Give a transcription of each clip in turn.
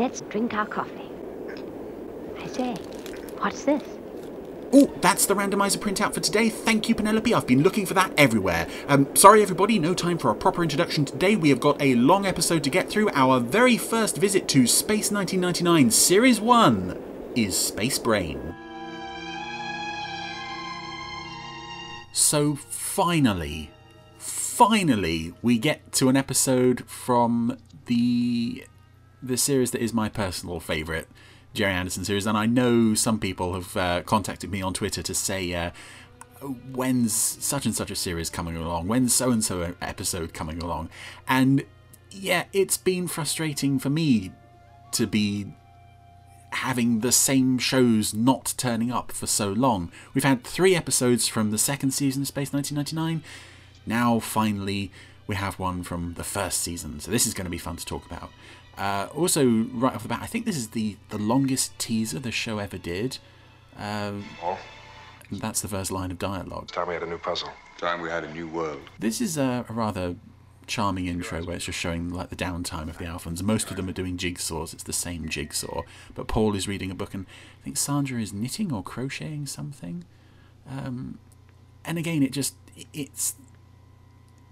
let's drink our coffee. I say, what's this? Oh, that's the randomizer printout for today. Thank you, Penelope. I've been looking for that everywhere. Um, sorry, everybody, no time for a proper introduction today. We have got a long episode to get through. Our very first visit to Space 1999, Series 1, is Space Brain. So, finally, finally, we get to an episode from the the series that is my personal favourite. Gerry Anderson series, and I know some people have uh, contacted me on Twitter to say, uh, when's such and such a series coming along? When's so and so episode coming along? And yeah, it's been frustrating for me to be having the same shows not turning up for so long. We've had three episodes from the second season of Space 1999. Now, finally, we have one from the first season, so this is going to be fun to talk about. Uh, also, right off the bat, I think this is the, the longest teaser the show ever did. Um, oh. That's the first line of dialogue. Time we had a new puzzle. Time we had a new world. This is a, a rather charming intro where it's just showing like the downtime of the Alphans. Most of them are doing jigsaws. It's the same jigsaw, but Paul is reading a book, and I think Sandra is knitting or crocheting something. Um, and again, it just it's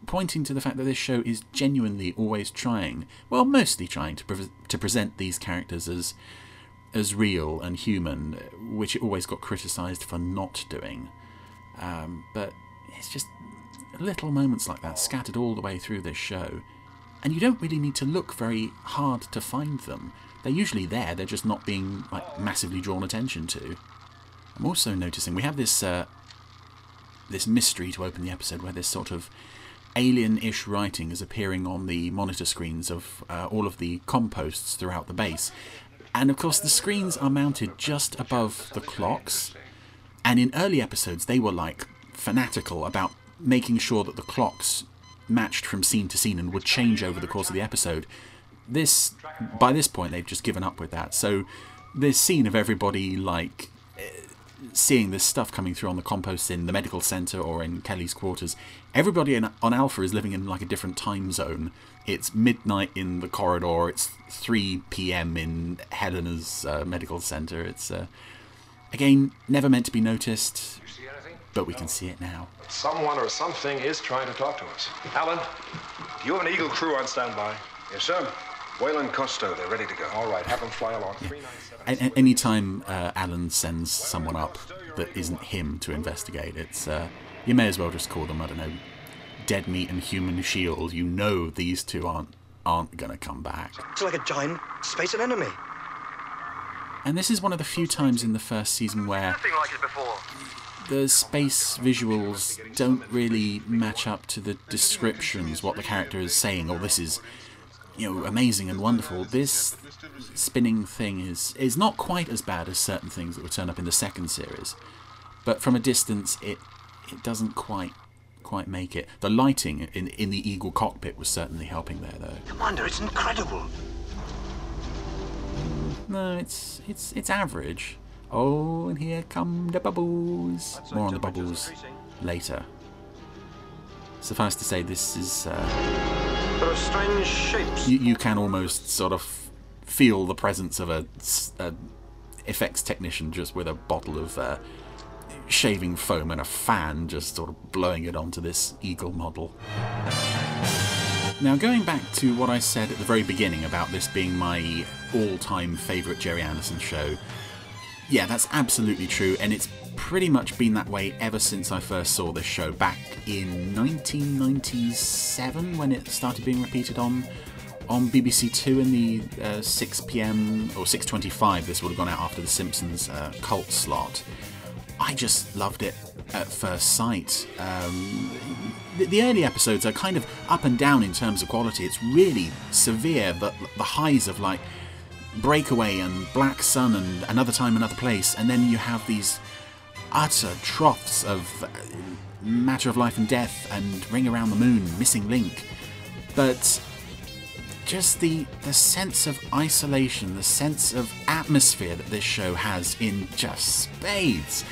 pointing to the fact that this show is genuinely always trying, well, mostly trying to pre- to present these characters as as real and human, which it always got criticised for not doing. Um, but it's just little moments like that scattered all the way through this show, and you don't really need to look very hard to find them. They're usually there. They're just not being like massively drawn attention to. I'm also noticing we have this uh, this mystery to open the episode where this sort of alien-ish writing is appearing on the monitor screens of uh, all of the comm posts throughout the base. And of course, the screens are mounted just above the clocks. And in early episodes, they were like fanatical about making sure that the clocks matched from scene to scene and would change over the course of the episode. This, by this point, they've just given up with that. So, this scene of everybody like seeing this stuff coming through on the comm post in the medical center or in Kelly's quarters. Everybody in, on Alpha is living in like a different time zone. It's midnight in the corridor. It's 3 p.m. in Helena's uh, medical center. It's uh, again never meant to be noticed, but we can see it now. Someone or something is trying to talk to us. Alan, do you have an Eagle crew on standby? Yes, sir. Wayland Costo, they're ready to go. All right, have them fly along. Yeah. Anytime uh, Alan sends someone up that isn't him to investigate, it's uh, you may as well just call them I don't know, Dead Meat and Human Shield. You know these two aren't aren't gonna come back. It's like a giant space enemy. And this is one of the few times in the first season where like the space visuals don't really match up to the descriptions, what the character is saying. Or this is you know, amazing and wonderful. This spinning thing is is not quite as bad as certain things that would turn up in the second series, but from a distance, it it doesn't quite quite make it. The lighting in in the Eagle cockpit was certainly helping there, though. Commander, it's incredible. No, it's it's it's average. Oh, and here come the bubbles. More on the bubbles later. Suffice to say, this is. Uh, there are strange shapes. You, you can almost sort of feel the presence of a, a effects technician just with a bottle of uh, shaving foam and a fan just sort of blowing it onto this eagle model. Now, going back to what I said at the very beginning about this being my all time favourite Gerry Anderson show, yeah, that's absolutely true, and it's pretty much been that way ever since I first saw this show back in 1997 when it started being repeated on on BBC Two in the uh, 6 p.m. or 6:25. This would have gone out after the Simpsons uh, cult slot. I just loved it at first sight. Um, the, early episodes are kind of up and down in terms of quality. It's really severe, but the highs of like Breakaway and Black Sun and Another Time, Another Place, and then you have these utter troughs of uh, Matter of Life and Death and Ring Around the Moon, Missing Link. But just the the sense of isolation, the sense of atmosphere that this show has in just spades.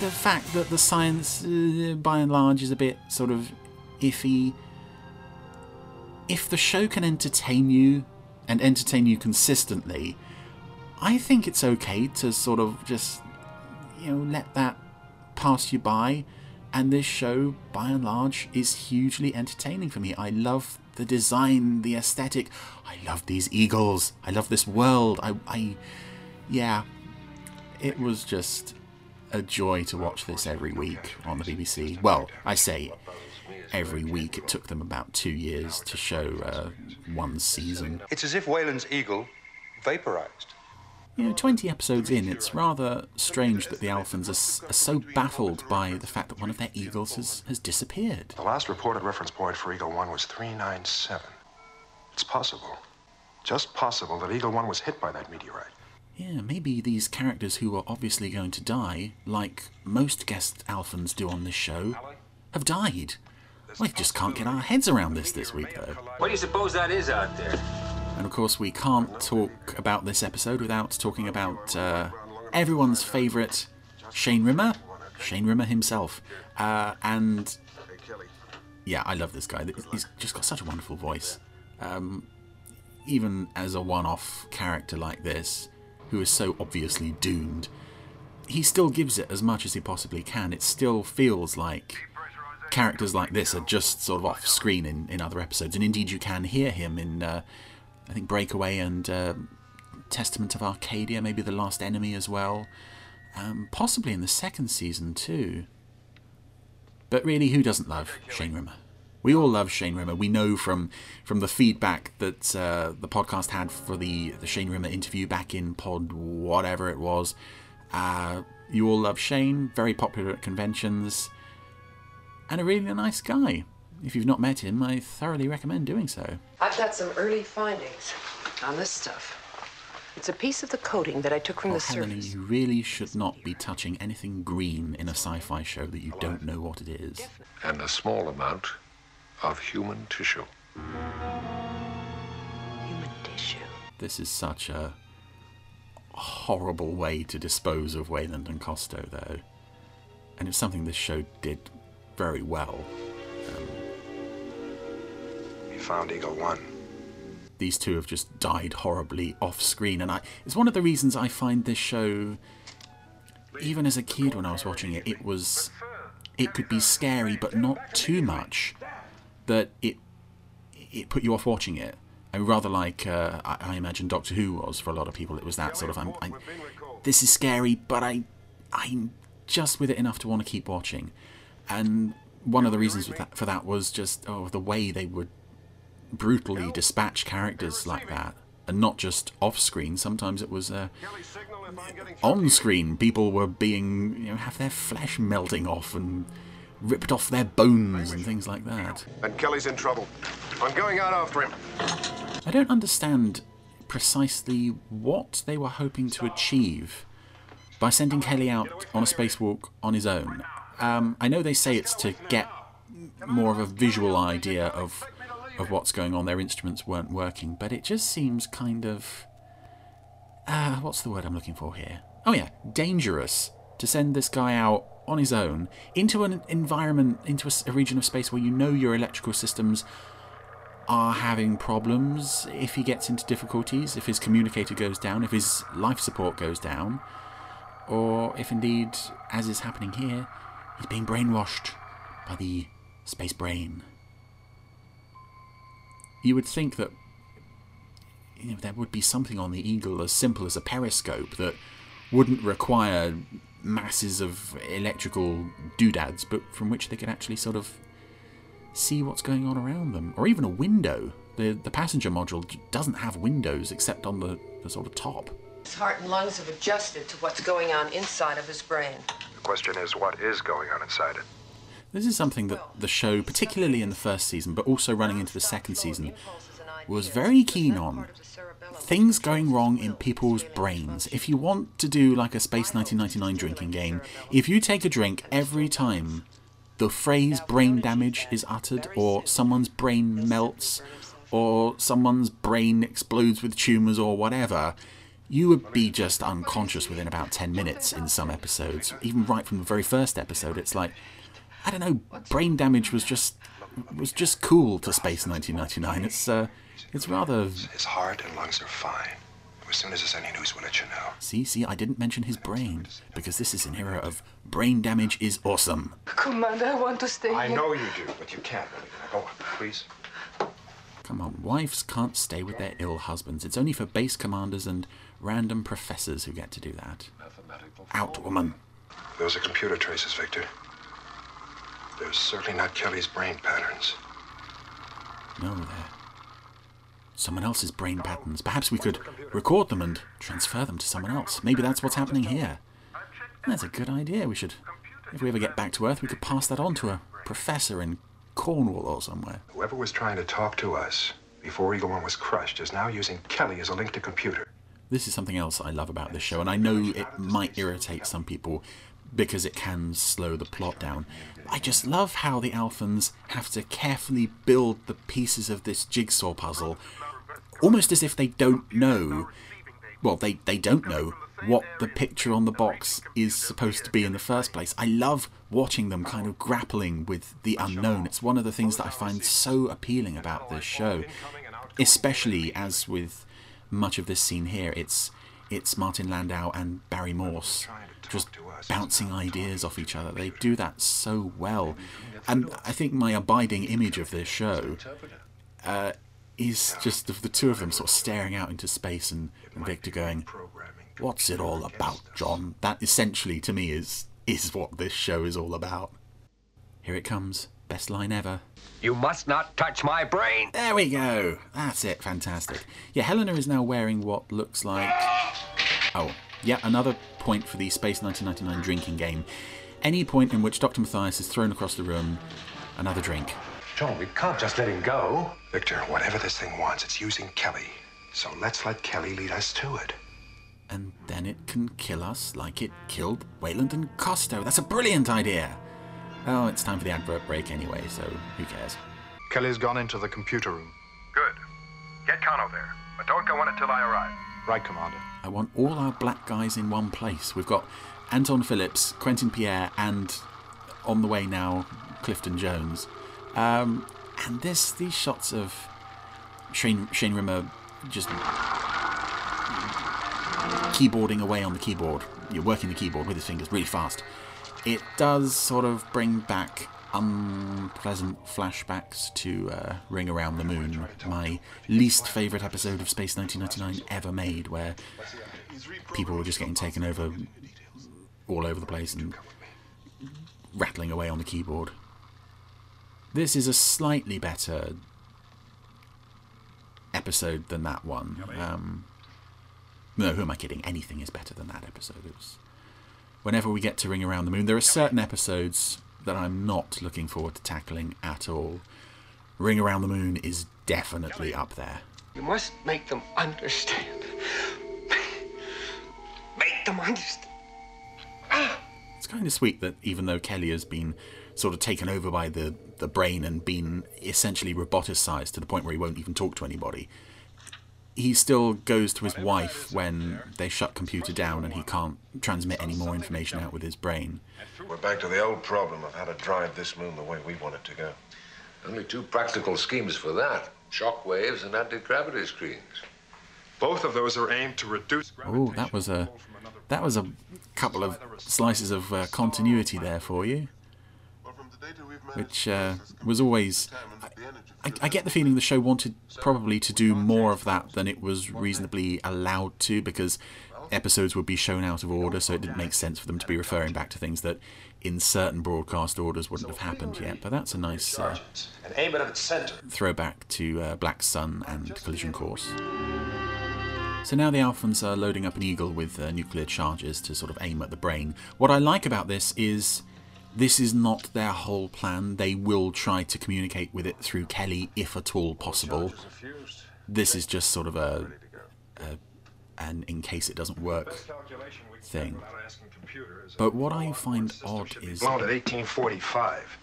The fact that the science, uh, by and large, is a bit sort of iffy. If the show can entertain you and entertain you consistently, I think it's okay to sort of just, you know, let that pass you by. And this show, by and large, is hugely entertaining for me. I love the design, the aesthetic. I love these eagles. I love this world. I, I yeah, it was just a joy to watch this every week on the BBC. Well, I say every week. It took them about two years to show uh, one season. It's as if Wayland's eagle vaporized. You know, 20 episodes in, it's rather strange that the Alphans are, s- are so baffled by the fact that one of their eagles has, has disappeared. The last reported reference point for Eagle 1 was 397. It's possible, just possible, that Eagle 1 was hit by that meteorite. Yeah, maybe these characters who are obviously going to die, like most guest Alphans do on this show, have died. We just can't get our heads around this this week, though. What do you suppose that is out there? And of course, we can't talk about this episode without talking about uh, everyone's favourite Shane Rimmer, Shane Rimmer himself. Uh, and yeah, I love this guy. He's just got such a wonderful voice. Um, even as a one off character like this, who is so obviously doomed, he still gives it as much as he possibly can. It still feels like characters like this are just sort of off screen in, in other episodes. And indeed, you can hear him in, uh, I think, Breakaway and uh, Testament of Arcadia, maybe The Last Enemy as well. Um, possibly in the second season too. But really, who doesn't love Shane Rimmer? We all love Shane Rimmer. We know from from the feedback that uh, the podcast had for the, the Shane Rimmer interview back in pod whatever it was. Uh, you all love Shane, very popular at conventions, and a really nice guy. If you've not met him, I thoroughly recommend doing so. I've got some early findings on this stuff. It's a piece of the coating that I took from Well, the Helena, surface. you really should not be touching anything green in a sci-fi show that you don't know what it is. And a small amount of human tissue. Human tissue. This is such a horrible way to dispose of Wayland and Costo, though. And it's something this show did very well. Found Eagle 1. These two have just died horribly off screen, and I, it's one of the reasons I find this show, even as a kid when I was watching it, it was, it could be scary, but not too much, that it, it put you off watching it. And rather like uh, I, I imagine Doctor Who was for a lot of people, it was that sort of I'm, I'm, this is scary, but I, I'm just with it enough to want to keep watching. And one of the reasons for that, for that was just oh the way they would brutally dispatch characters like that, and not just off screen. Sometimes it was uh, on screen. People were being you know have their flesh melting off and ripped off their bones and things like that. And Kelly's in trouble. I'm going out after him. I don't understand precisely what they were hoping to achieve by sending Kelly out on a spacewalk on his own. Um, I know they say it's to get more of a visual idea of of what's going on. Their instruments weren't working, but it just seems kind of uh, what's the word I'm looking for here? Oh yeah, dangerous to send this guy out on his own into an environment, into a region of space where you know your electrical systems are having problems, if he gets into difficulties, if his communicator goes down, if his life support goes down, or if indeed, as is happening here, he's being brainwashed by the space brain. You would think that you know, there would be something on the Eagle as simple as a periscope that wouldn't require masses of electrical doodads, but from which they could actually sort of see what's going on around them, or even a window. The the passenger module doesn't have windows except on the, the sort of top. His heart and lungs have adjusted to what's going on inside of his brain. The question is, what is going on inside it? This is something that the show, particularly in the first season, but also running into the second season, was very keen on. Things going wrong in people's brains. If you want to do like a Space 1999 drinking game, if you take a drink every time the phrase brain damage is uttered, or someone's brain melts, or someone's brain explodes with tumours, or whatever, you would be just unconscious within about 10 minutes in some episodes. Even right from the very first episode, it's like, I don't know, brain damage was just was just cool to Space 1999. It's uh, it's rather. His heart and lungs are fine. As soon as there's any news, we'll let you know. See, see, I didn't mention his brain because this is an era of brain damage is awesome. Commander, I want to stay I here. know you do, but you can't. Really. Go on, please. Come on, wives can't stay with their ill husbands. It's only for base commanders and random professors who get to do that. Out, woman. Those are computer traces, Victor. They're certainly not Kelly's brain patterns. No, they're someone else's brain patterns. Perhaps we could record them and transfer them to someone else. Maybe that's what's happening here. That's a good idea. We should, if we ever get back to Earth, we could pass that on to a professor in Cornwall or somewhere. Whoever was trying to talk to us before Eagle One was crushed is now using Kelly as a link to computer. This is something else I love about this show, and I know it might irritate some people because it can slow the plot down. I just love how the Alphans have to carefully build the pieces of this jigsaw puzzle, almost as if they don't know. Well, they, they don't know what the picture on the box is supposed to be in the first place. I love watching them kind of grappling with the unknown. It's one of the things that I find so appealing about this show, especially as with much of this scene here, it's it's Martin Landau and Barry Morse just bouncing ideas off each other. They do that so well, and I think my abiding image of this show uh, is just of the two of them sort of staring out into space and, and Victor going, "What's it all about, John?" That essentially, to me, is is what this show is all about. Here it comes, best line ever. You must not touch my brain. There we go. That's it. Fantastic. Yeah, Helena is now wearing what looks like. Oh, yeah, another point for the Space 1999 drinking game. Any point in which Dr. Mathias is thrown across the room, another drink. John, we can't just let him go. Victor, whatever this thing wants, it's using Kelly. So let's let Kelly lead us to it. And then it can kill us like it killed Wayland and Costo. That's a brilliant idea. Oh, it's time for the advert break anyway, so who cares? Kelly's gone into the computer room. Good. Get Kano there, but don't go on until I arrive. Right, Commander. I want all our black guys in one place. We've got Anton Phillips, Quentin Pierre, and on the way now, Clifton Jones. Um, and this, these shots of Shane, Shane Rimmer just keyboarding away on the keyboard. You're working the keyboard with his fingers really fast. It does sort of bring back unpleasant flashbacks to uh, Ring Around the Moon, my least favourite episode of Space 1999 ever made, where people were just getting taken over all over the place and rattling away on the keyboard. This is a slightly better episode than that one. Um, no, who am I kidding? Anything is better than that episode. It was, whenever we get to Ring Around the Moon, there are certain episodes that I'm not looking forward to tackling at all. Ring Around the Moon is definitely up there. You must make them understand. Make them understand. Ah. It's kind of sweet that even though Kelly has been sort of taken over by the, the brain and been essentially roboticized to the point where he won't even talk to anybody, he still goes to his wife when they shut computer down and he can't transmit any more information out with his brain. We're back to the old problem of how to drive this moon the way we want it to go. Only two practical schemes for that shock waves and anti gravity screens. Both of those are aimed to reduce Oh, that was a that was a couple of slices of uh, continuity there for you, which uh, was always. I, I get the feeling the show wanted probably to do more of that than it was reasonably allowed to because episodes would be shown out of order, so it didn't make sense for them to be referring back to things that in certain broadcast orders wouldn't have happened yet. But that's a nice uh, throwback to uh, Black Sun and Collision Course. So now the Alphans are loading up an Eagle with uh, nuclear charges to sort of aim at the brain. What I like about this is this is not their whole plan. They will try to communicate with it through Kelly if at all possible. This is just sort of a, a an in case it doesn't work thing. But what I find odd is Blown at 1845.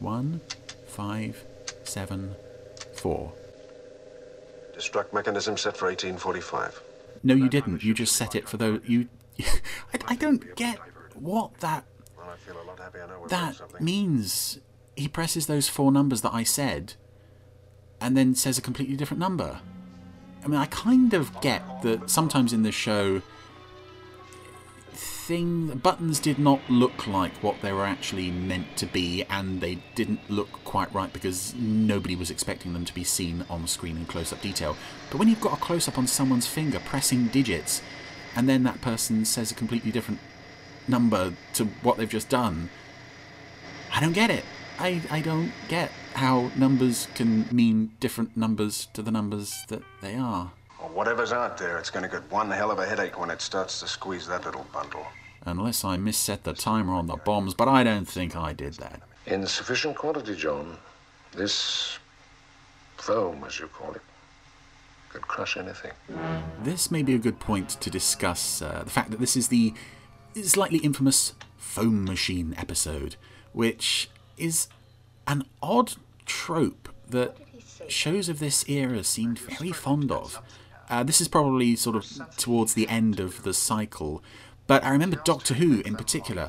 one, five, seven, four. Destruct mechanism set for 1845. No, you didn't. You just set it for those. You. I, I don't get what that Well, I feel a lot happier now that means. he presses those four numbers that I said and then says a completely different number. I mean, I kind of get that sometimes in the show, thing buttons did not look like what they were actually meant to be, and they didn't look quite right because nobody was expecting them to be seen on screen in close-up detail. But when you've got a close-up on someone's finger pressing digits, and then that person says a completely different number to what they've just done, I don't get it. I, I don't get how numbers can mean different numbers to the numbers that they are. Well, whatever's out there, it's going to get one hell of a headache when it starts to squeeze that little bundle. Unless I misset the timer on the bombs, but I don't think I did that. In sufficient quantity, John, this foam, as you call it, could crush anything. This may be a good point to discuss uh, the fact that this is the slightly infamous foam machine episode, which is an odd trope that shows of this era seemed very fond of. Uh, this is probably sort of towards the end of the cycle, but I remember Doctor Who in particular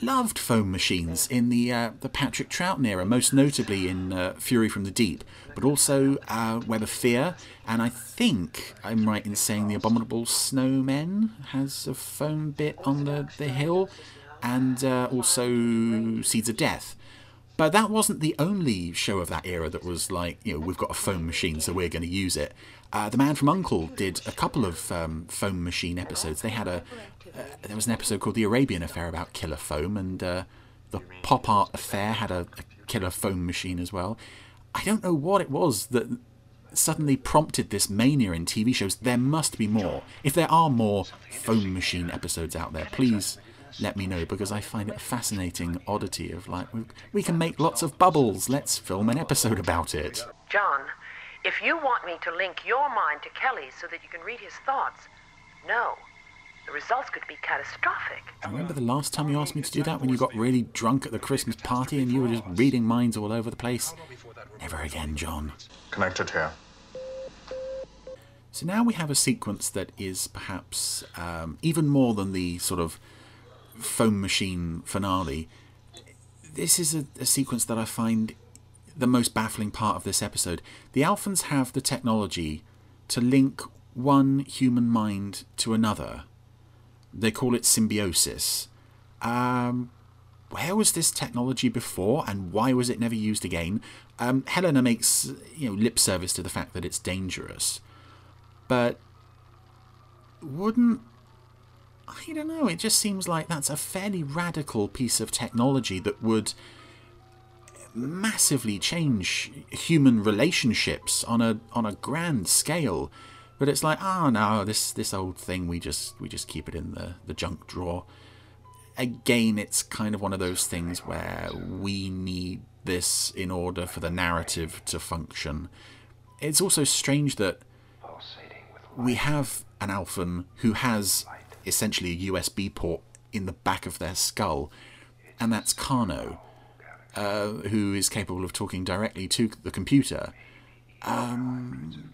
loved foam machines in the uh, the Patrick Troughton era, most notably in uh, Fury from the Deep, but also uh, Web of Fear, and I think I'm right in saying the Abominable Snowmen has a foam bit on the, the hill, and uh, also Seeds of Death. But that wasn't the only show of that era that was like, you know, we've got a foam machine, so we're going to use it. Uh, the Man from Uncle did a couple of um, foam machine episodes. They had a, uh, there was an episode called The Arabian Affair about killer foam, and uh, the Pop Art Affair had a, a killer foam machine as well. I don't know what it was that suddenly prompted this mania in TV shows. There must be more. If there are more foam machine episodes out there, please let me know because I find it a fascinating oddity of like we, we can make lots of bubbles. Let's film an episode about it. John, if you want me to link your mind to Kelly's so that you can read his thoughts, no. The results could be catastrophic. I remember the last time you asked me to do that when you got really drunk at the Christmas party and you were just reading minds all over the place. Never again, John. Connected here. So now we have a sequence that is perhaps um, even more than the sort of foam machine finale. This is a, a sequence that I find the most baffling part of this episode. The Alphans have the technology to link one human mind to another. They call it symbiosis. Um, where was this technology before, and why was it never used again? Um, Helena makes you know lip service to the fact that it's dangerous, but wouldn't I don't know. It just seems like that's a fairly radical piece of technology that would massively change human relationships on a on a grand scale. But it's like, oh no, this this old thing we just we just keep it in the, the junk drawer. Again, it's kind of one of those things where we need this in order for the narrative to function. It's also strange that we have an Alphan who has essentially a USB port in the back of their skull, and that's Kano, uh, who is capable of talking directly to the computer. Um,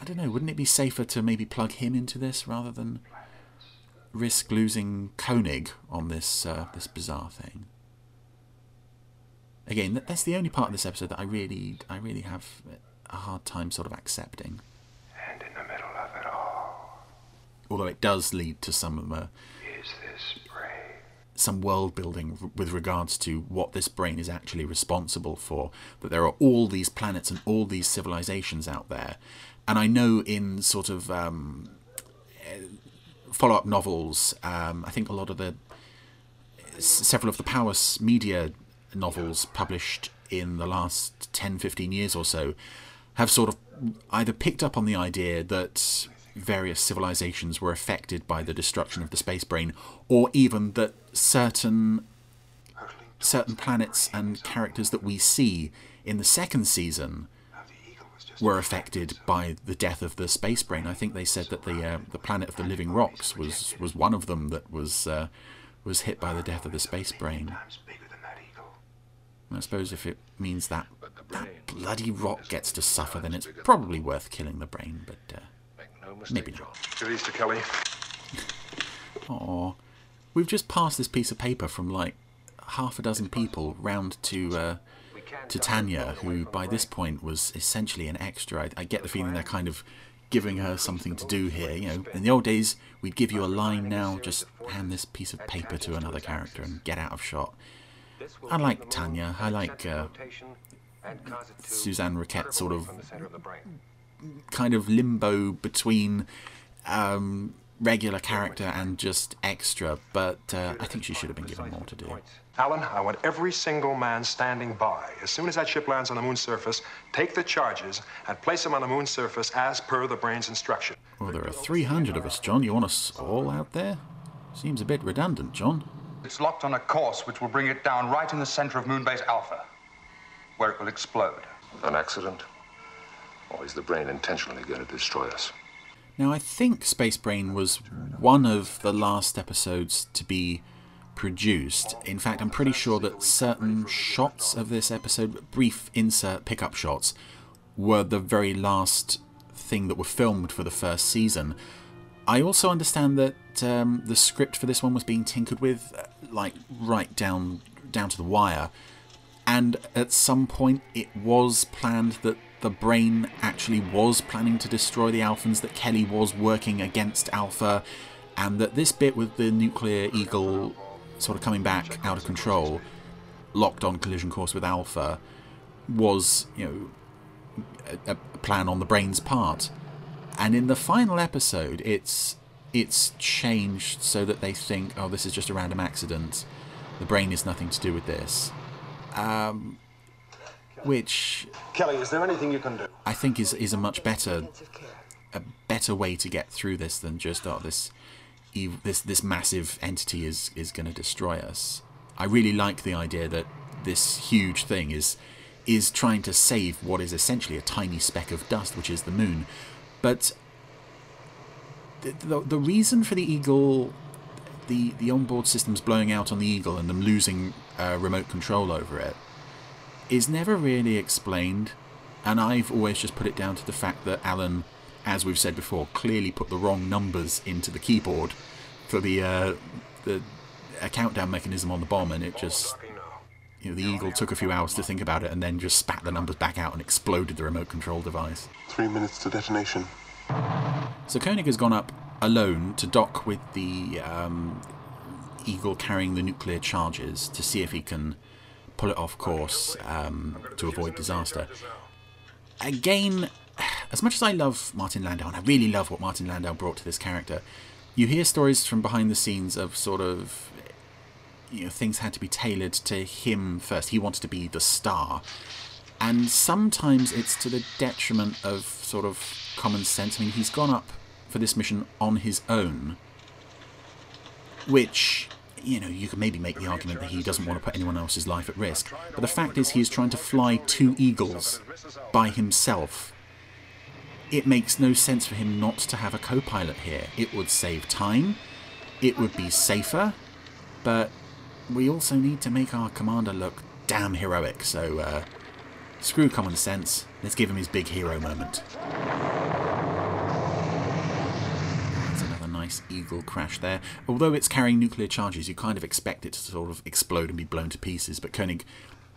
I don't know. Wouldn't it be safer to maybe plug him into this rather than risk losing Koenig on this uh, this bizarre thing? Again, that's the only part of this episode that I really I really have a hard time sort of accepting. And in the middle of it all Although it does lead to some uh, is this brain. some world building with regards to what this brain is actually responsible for. That there are all these planets and all these civilizations out there, and I know in sort of um, follow up novels, um, I think a lot of the several of the Powys Media novels published in the last 10 15 years or so have sort of either picked up on the idea that various civilizations were affected by the destruction of the space brain or even that certain certain planets and characters that we see in the second season were affected by the death of the space brain. I think they said that the uh, the planet of the living rocks was was one of them that was uh, was hit by the death of the space brain. I suppose if it means that that bloody rock gets to suffer, then it's probably worth killing the brain. But uh, Maybe not. These to Kelly. Aw. We've just passed this piece of paper from like half a dozen people round to uh, to Tanya, who by this point was essentially an extra. I, I get the feeling they're kind of giving her something to do here. You know, in the old days, we'd give you a line. Now, just hand this piece of paper to another character and get out of shot. I like Tanya. I like uh, Suzanne Roquette, sort of kind of limbo between um, regular character and just extra, but uh, I think she should have been given more to do. Alan, I want every single man standing by. As soon as that ship lands on the moon's surface, take the charges and place them on the moon's surface as per the brain's instruction. Well, there are 300 of us, John. You want us all out there? Seems a bit redundant, John. It's locked on a course which will bring it down right in the center of Moonbase Alpha, where it will explode. An accident? Or is the brain intentionally going to destroy us? Now, I think Space Brain was one of the last episodes to be produced. In fact, I'm pretty sure that certain shots of this episode, brief insert pickup shots, were the very last thing that were filmed for the first season. I also understand that um, the script for this one was being tinkered with, uh, like right down down to the wire, and at some point it was planned that the brain actually was planning to destroy the Alphans, that Kelly was working against Alpha, and that this bit with the nuclear eagle sort of coming back out of control, locked on collision course with Alpha, was you know a, a plan on the brain's part. And in the final episode, it's it's changed so that they think, oh, this is just a random accident. The brain is nothing to do with this. Um, which Kelly, is there anything you can do? I think is is a much better a better way to get through this than just oh this this this massive entity is is going to destroy us. I really like the idea that this huge thing is is trying to save what is essentially a tiny speck of dust, which is the moon. But the, the, the reason for the Eagle, the, the onboard systems blowing out on the Eagle and them losing uh, remote control over it, is never really explained. And I've always just put it down to the fact that Alan, as we've said before, clearly put the wrong numbers into the keyboard for the uh, the a countdown mechanism on the bomb, and it just you know the Eagle took a few hours to think about it, and then just spat the numbers back out and exploded the remote control device. Three minutes to detonation. So Koenig has gone up alone to dock with the um, Eagle carrying the nuclear charges to see if he can pull it off course um, to avoid disaster. Again, as much as I love Martin Landau, and I really love what Martin Landau brought to this character, you hear stories from behind the scenes of sort of you know things had to be tailored to him first. He wanted to be the star, and sometimes it's to the detriment of sort of common sense. I mean, he's gone up for this mission on his own, which you know you can maybe make the argument that he doesn't want to put anyone else's life at risk. But the fact is, he is trying to fly two eagles by himself. It makes no sense for him not to have a co-pilot here. It would save time. It would be safer, but we also need to make our commander look damn heroic. So uh, screw common sense. Let's give him his big hero moment. That's another nice eagle crash there. Although it's carrying nuclear charges, you kind of expect it to sort of explode and be blown to pieces. But Koenig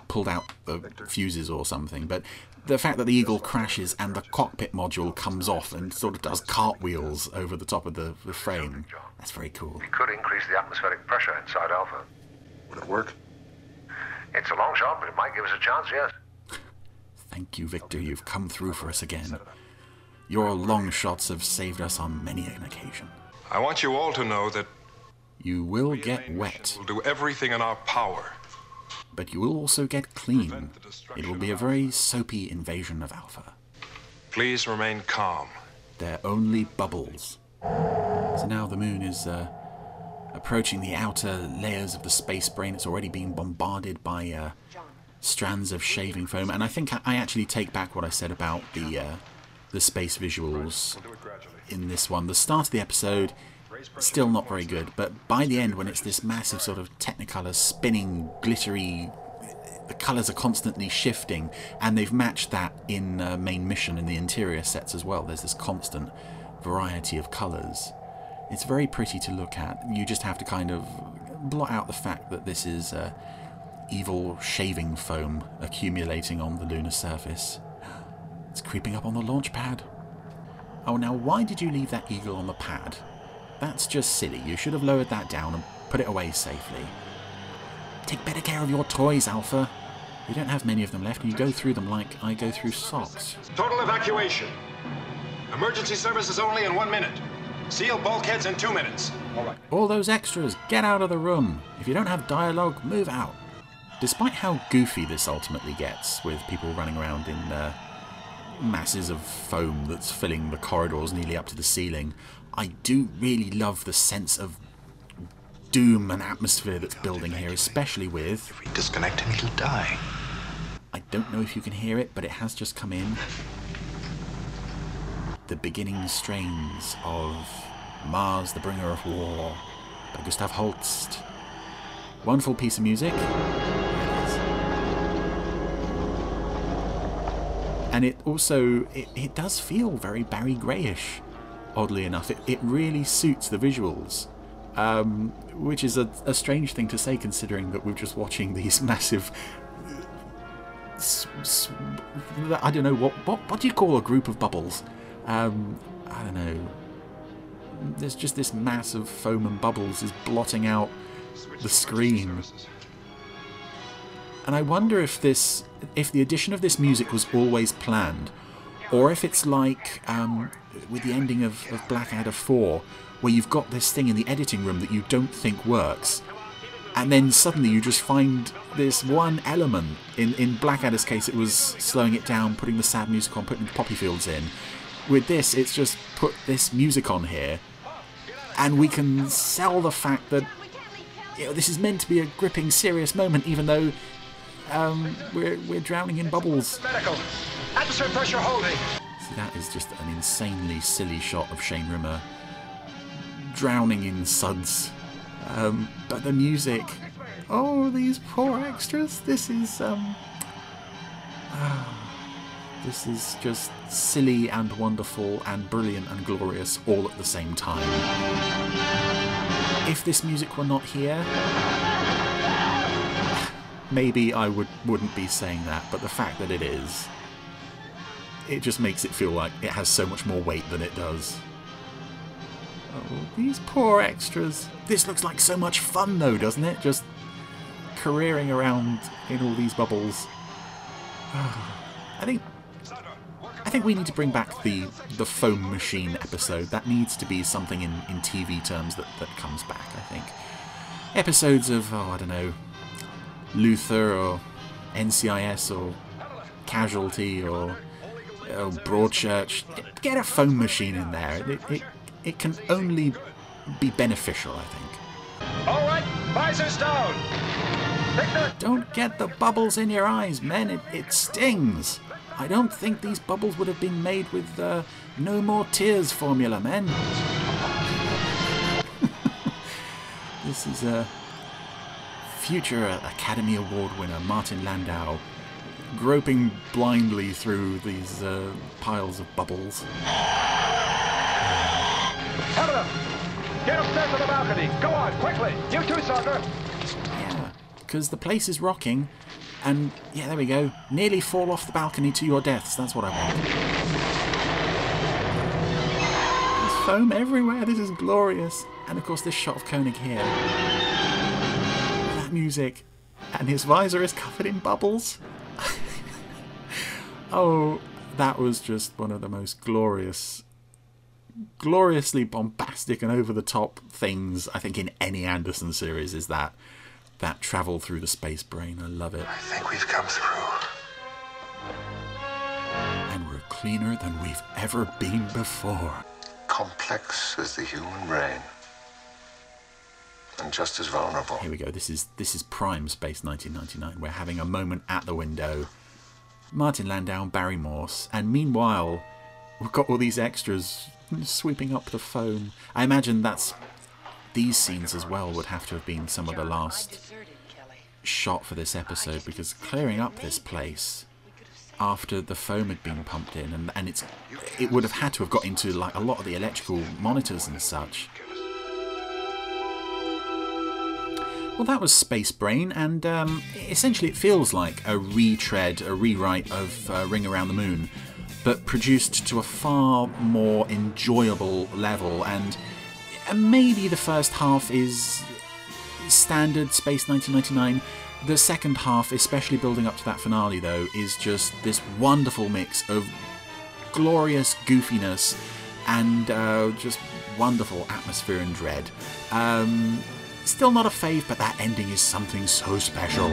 pulled out the fuses or something. But the fact that the Eagle crashes and the cockpit module comes off and sort of does cartwheels over the top of the, the frame, that's very cool. We could increase the atmospheric pressure inside Alpha. Would it work? It's a long shot, but it might give us a chance, yes. Thank you, Victor. You've come through for us again. Your long shots have saved us on many an occasion. I want you all to know that You will get wet, we'll do everything in our power. but you will also get clean. It will be a very soapy invasion of Alpha. Please remain calm. They're only bubbles. So now the moon is uh, approaching the outer layers of the space brain. It's already being bombarded by uh, strands of shaving foam, and I think I, I actually take back what I said about the uh, the space visuals in this one. The start of the episode still not very good, but by the end, when it's this massive sort of Technicolor spinning, glittery, the colours are constantly shifting, and they've matched that in uh, main mission in the interior sets as well. There's this constant variety of colours. It's very pretty to look at. You just have to kind of blot out the fact that this is uh, evil shaving foam accumulating on the lunar surface. It's creeping up on the launch pad. Oh, now why did you leave that eagle on the pad? That's just silly. You should have lowered that down and put it away safely. Take better care of your toys, Alpha. You don't have many of them left, and you go through them like I go through socks. Total evacuation. Emergency services only in one minute. Seal bulkheads in two minutes. All right. All those extras, get out of the room. If you don't have dialogue, move out. Despite how goofy this ultimately gets, with people running around in uh, masses of foam that's filling the corridors nearly up to the ceiling, I do really love the sense of doom and atmosphere that's building here, especially with. If we disconnect him, he'll die. I don't know if you can hear it, but it has just come in. The beginning strains of Mars, the Bringer of War by Gustav Holst. Wonderful piece of music. And it also, it, it does feel very Barry Grayish, oddly enough. It, it really suits the visuals. Um, which is a, a strange thing to say considering that we're just watching these massive I don't know what what what do you call a group of bubbles? Um, I don't know. There's just this mass of foam and bubbles is blotting out the screen, and I wonder if this if the addition of this music was always planned, or if it's like um, with the ending of, of Blackadder Four, where you've got this thing in the editing room that you don't think works, and then suddenly you just find this one element. In in Blackadder's case, it was slowing it down, putting the sad music on, putting the poppy fields in. With this, it's just put this music on here, and we can sell the fact that you know, this is meant to be a gripping, serious moment, even though um, we're we're drowning in bubbles. Medical. Atmosphere pressure holding. See, that is just an insanely silly shot of Shane Rimmer drowning in suds. Um, but the music, oh, these poor extras. This is um, this is just silly and wonderful and brilliant and glorious all at the same time. If this music were not here, maybe I would wouldn't be saying that. But the fact that it is, it just makes it feel like it has so much more weight than it does. Oh, these poor extras. This looks like so much fun, though, doesn't it? Just careering around in all these bubbles. I think. I think we need to bring back the the foam machine episode. That needs to be something in, in TV terms that, that comes back. I think episodes of oh I don't know Luther or NCIS or Casualty or oh, Broadchurch. Get a phone machine in there. It, it, it can only be beneficial, I think. All right, visors down. Don't get the bubbles in your eyes, men. It, it stings. I don't think these bubbles would have been made with uh, no more tears formula, men. this is a future Academy Award winner, Martin Landau, groping blindly through these uh, piles of bubbles. Helena, get upstairs to the balcony. Go on, quickly. You too, Sandra. Yeah, because the place is rocking, and yeah, there we go. Nearly fall off the balcony to your deaths. That's what I want. There's foam everywhere. This is glorious. And of course, this shot of Koenig here. Music, and his visor is covered in bubbles. oh, that was just one of the most glorious gloriously bombastic and over the top things I think in any Anderson series is that that travel through the space brain. I love it. I think we've come through. And we're cleaner than we've ever been before. Complex as the human brain. And just as vulnerable. Here we go. This is this is prime space 1999. We're having a moment at the window. Martin Landau, Barry Morse, and meanwhile, we've got all these extras sweeping up the foam. I imagine that's these scenes as well would have to have been some of the last shot for this episode because clearing up this place after the foam had been pumped in and, and it's it would have had to have got into like a lot of the electrical monitors and such Well, that was Space Brain, and um, essentially it feels like a retread, a rewrite of uh, Ring Around the Moon, but produced to a far more enjoyable level. And and maybe the first half is standard Space 1999. The second half, especially building up to that finale, though, is just this wonderful mix of glorious goofiness and uh, just wonderful atmosphere and dread. Um, still not a fave, but that ending is something so special.